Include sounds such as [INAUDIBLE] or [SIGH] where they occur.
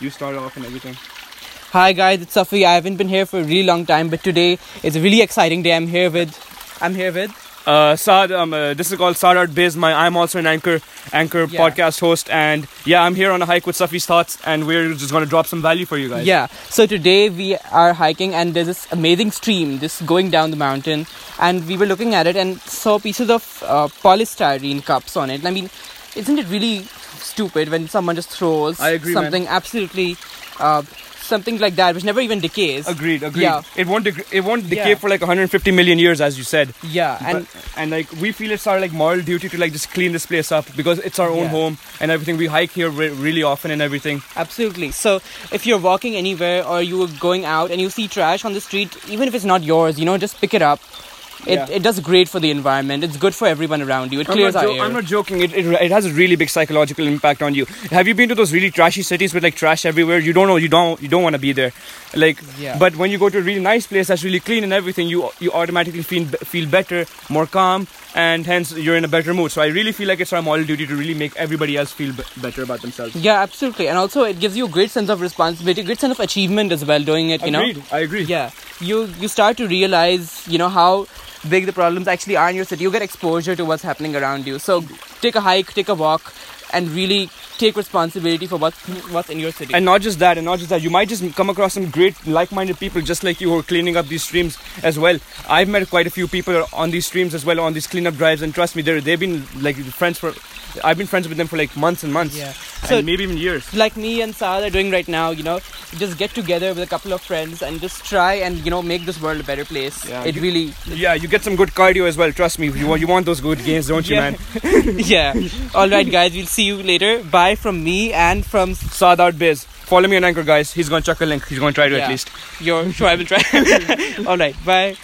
you start off and everything. Hi guys, it's Safi. I haven't been here for a really long time, but today is a really exciting day. I'm here with, I'm here with. Uh, Saad, um, uh, this is called Saad Art Biz. My, I'm also an anchor, anchor Yeah. podcast host, and yeah, I'm here on a hike with Safi's thoughts, and we're just gonna drop some value for you guys. Yeah. So today we are hiking, and there's this amazing stream just going down the mountain, and we were looking at it and saw pieces of uh, polystyrene cups on it. I mean, isn't it really stupid when someone just throws agree, man. something absolutely, uh, something like that, which never even decays? Agreed, agreed. Yeah. It won't deg- it won't decay Yeah. for like 150 million years, as you said. Yeah, and And and like we feel it's our like moral duty to like just clean this place up because it's our own Yeah. home and everything. We hike here re- really often and everything. Absolutely. So if you're walking anywhere or you're going out and you see trash on the street, even if it's not yours, you know, just pick it up. It, Yeah. it does great for the environment. It's good for everyone around you. It I'm clears not, our air. I'm not joking. It, it it has a really big psychological impact on you. Have you been to those really trashy cities with like trash everywhere? You don't know. You don't. You don't want to be there. Like, Yeah. but when you go to a really nice place that's really clean and everything, you you automatically feel feel better, more calm, and hence you're in a better mood. So I really feel like it's our moral duty to really make everybody else feel b- better about themselves. yeah, absolutely. And also, it gives you a great sense of responsibility, great sense of achievement as well. Doing it, you know. Agreed. I agree. Yeah, you you start to realize, you know, how big the problems actually are in your city. You get exposure to what's happening around you. So take a hike, take a walk, and really take responsibility for what's what's in your city. And not just that, and not just that, you might just come across some great like-minded people just like you who are cleaning up these streams as well. I've met quite a few people on these streams as well on these cleanup drives, and trust me, they're they've been like friends for. I've been friends with them for like months and months, Yeah. And So- maybe even years. like me and Saad are doing right now, you know, just get together with a couple of friends and just try and you know make this world a better place. Yeah, it you- really, Yeah, you get some good cardio as well. Trust me, you want you want those good gains, don't you, man? [LAUGHS] [LAUGHS] yeah. All right, guys, we'll see you later. Bye from me and from Saad Art Biz. Follow me on Anchor, guys. He's gonna chuck a link. He's gonna try to Yeah. at least. your. Sure, I will try. [LAUGHS] All right, bye.